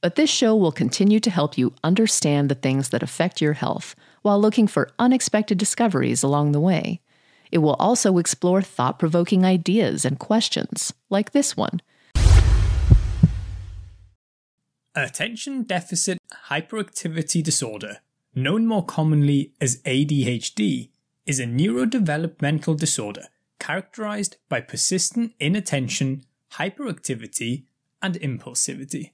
But this show will continue to help you understand the things that affect your health while looking for unexpected discoveries along the way. It will also explore thought provoking ideas and questions, like this one. Attention Deficit Hyperactivity Disorder, known more commonly as ADHD, is a neurodevelopmental disorder characterized by persistent inattention, hyperactivity, and impulsivity.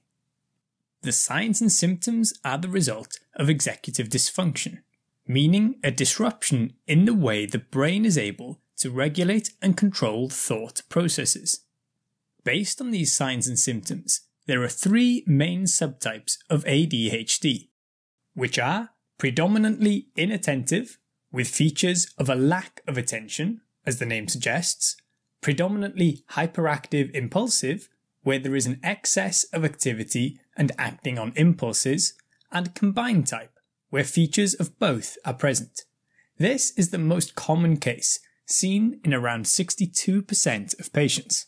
The signs and symptoms are the result of executive dysfunction, meaning a disruption in the way the brain is able to regulate and control thought processes. Based on these signs and symptoms, there are three main subtypes of ADHD, which are predominantly inattentive, with features of a lack of attention, as the name suggests, predominantly hyperactive impulsive, where there is an excess of activity and acting on impulses, and combined type, where features of both are present. This is the most common case, seen in around 62% of patients.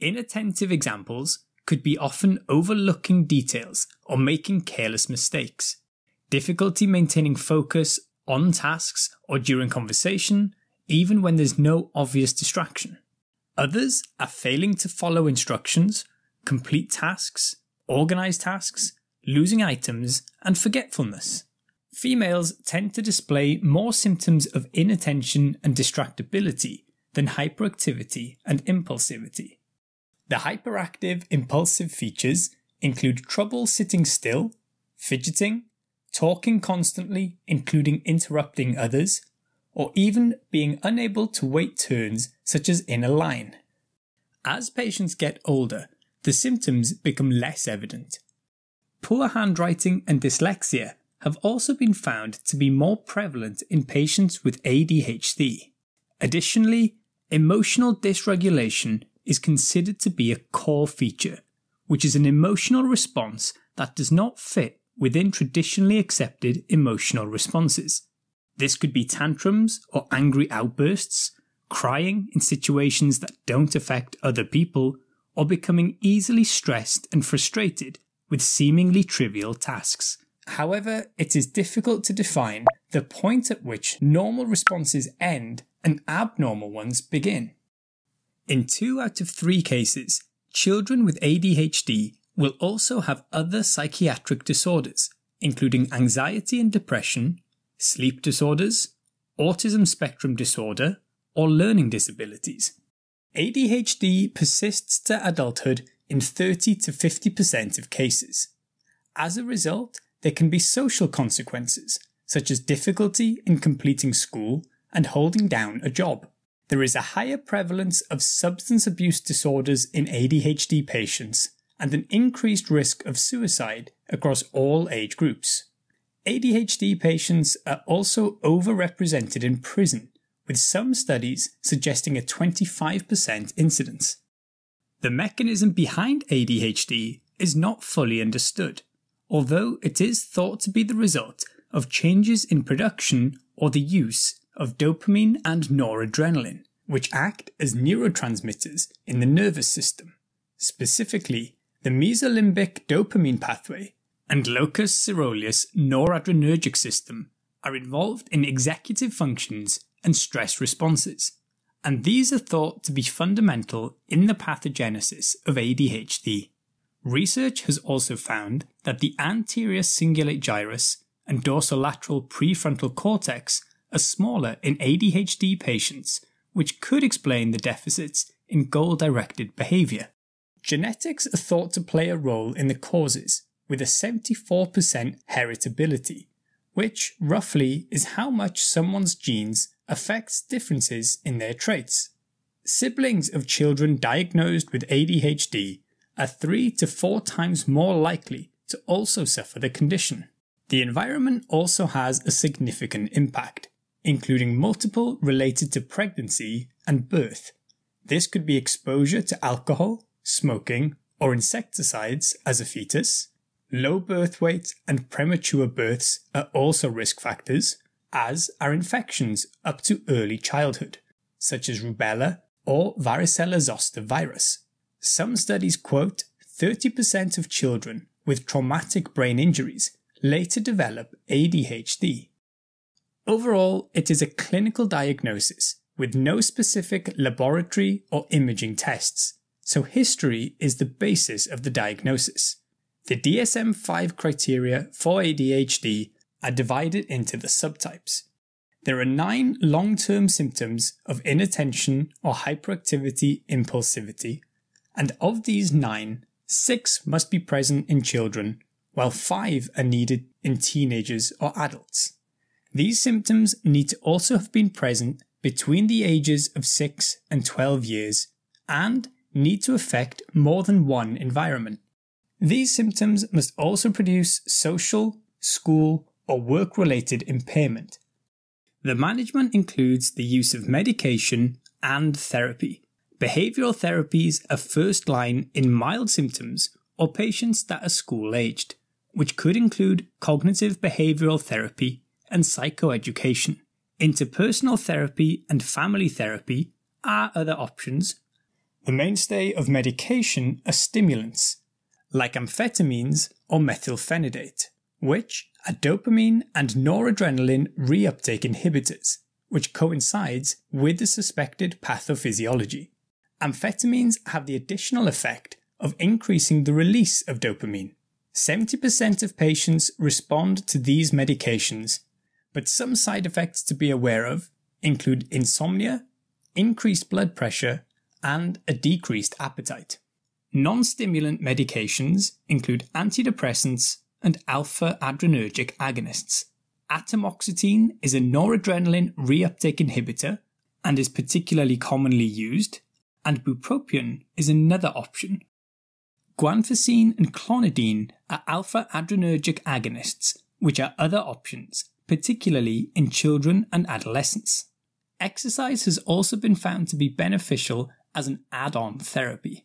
Inattentive examples could be often overlooking details or making careless mistakes, difficulty maintaining focus on tasks or during conversation, even when there's no obvious distraction. Others are failing to follow instructions, complete tasks, organize tasks, losing items, and forgetfulness. Females tend to display more symptoms of inattention and distractibility than hyperactivity and impulsivity. The hyperactive impulsive features include trouble sitting still, fidgeting, talking constantly, including interrupting others, or even being unable to wait turns, such as in a line. As patients get older, the symptoms become less evident. Poor handwriting and dyslexia have also been found to be more prevalent in patients with ADHD. Additionally, emotional dysregulation is considered to be a core feature, which is an emotional response that does not fit within traditionally accepted emotional responses. This could be tantrums or angry outbursts, crying in situations that don't affect other people, or becoming easily stressed and frustrated with seemingly trivial tasks. However, it is difficult to define the point at which normal responses end and abnormal ones begin. In two out of three cases, children with ADHD will also have other psychiatric disorders, including anxiety and depression, sleep disorders, autism spectrum disorder, or learning disabilities. ADHD persists to adulthood in 30 to 50% of cases. As a result, there can be social consequences, such as difficulty in completing school and holding down a job. There is a higher prevalence of substance abuse disorders in ADHD patients and an increased risk of suicide across all age groups. ADHD patients are also overrepresented in prison, with some studies suggesting a 25% incidence. The mechanism behind ADHD is not fully understood, although it is thought to be the result of changes in production or the use of dopamine and noradrenaline, which act as neurotransmitters in the nervous system, specifically the mesolimbic dopamine pathway and locus coeruleus noradrenergic system are involved in executive functions and stress responses, and these are thought to be fundamental in the pathogenesis of ADHD. Research has also found that the anterior cingulate gyrus and dorsolateral prefrontal cortex are smaller in ADHD patients, which could explain the deficits in goal directed behaviour. Genetics are thought to play a role in the causes, with a 74% heritability, which roughly is how much someone's genes affects differences in their traits. Siblings of children diagnosed with ADHD are three to four times more likely to also suffer the condition. The environment also has a significant impact, including multiple related to pregnancy and birth. This could be exposure to alcohol, smoking, or insecticides as a fetus. Low birth weight and premature births are also risk factors, as are infections up to early childhood, such as rubella or varicella zoster virus. Some studies quote 30% of children with traumatic brain injuries later develop ADHD. Overall, it is a clinical diagnosis with no specific laboratory or imaging tests, so history is the basis of the diagnosis. The DSM 5 criteria for ADHD are divided into the subtypes. There are nine long term symptoms of inattention or hyperactivity impulsivity, and of these nine, six must be present in children, while five are needed in teenagers or adults. These symptoms need to also have been present between the ages of 6 and 12 years and need to affect more than one environment. These symptoms must also produce social, school, or work related impairment. The management includes the use of medication and therapy. Behavioral therapies are first line in mild symptoms or patients that are school aged, which could include cognitive behavioral therapy and psychoeducation. Interpersonal therapy and family therapy are other options. The mainstay of medication are stimulants, like amphetamines or methylphenidate, which are dopamine and noradrenaline reuptake inhibitors, which coincides with the suspected pathophysiology. Amphetamines have the additional effect of increasing the release of dopamine. 70% of patients respond to these medications but some side effects to be aware of include insomnia, increased blood pressure, and a decreased appetite. Non stimulant medications include antidepressants and alpha adrenergic agonists. Atomoxetine is a noradrenaline reuptake inhibitor and is particularly commonly used, and bupropion is another option. Guanfacine and clonidine are alpha adrenergic agonists, which are other options particularly in children and adolescents. Exercise has also been found to be beneficial as an add on therapy.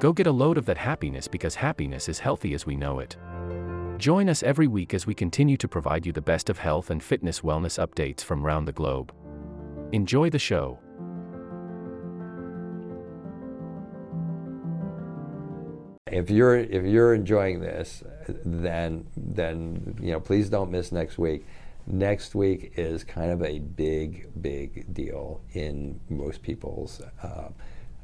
Go get a load of that happiness because happiness is healthy as we know it. Join us every week as we continue to provide you the best of health and fitness wellness updates from around the globe. Enjoy the show. if you're if you're enjoying this, then then you know please don't miss next week. Next week is kind of a big big deal in most people's uh,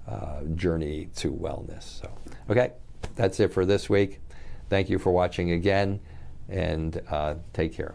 uh, journey to wellness. So okay, that's it for this week. Thank you for watching again, and uh, take care.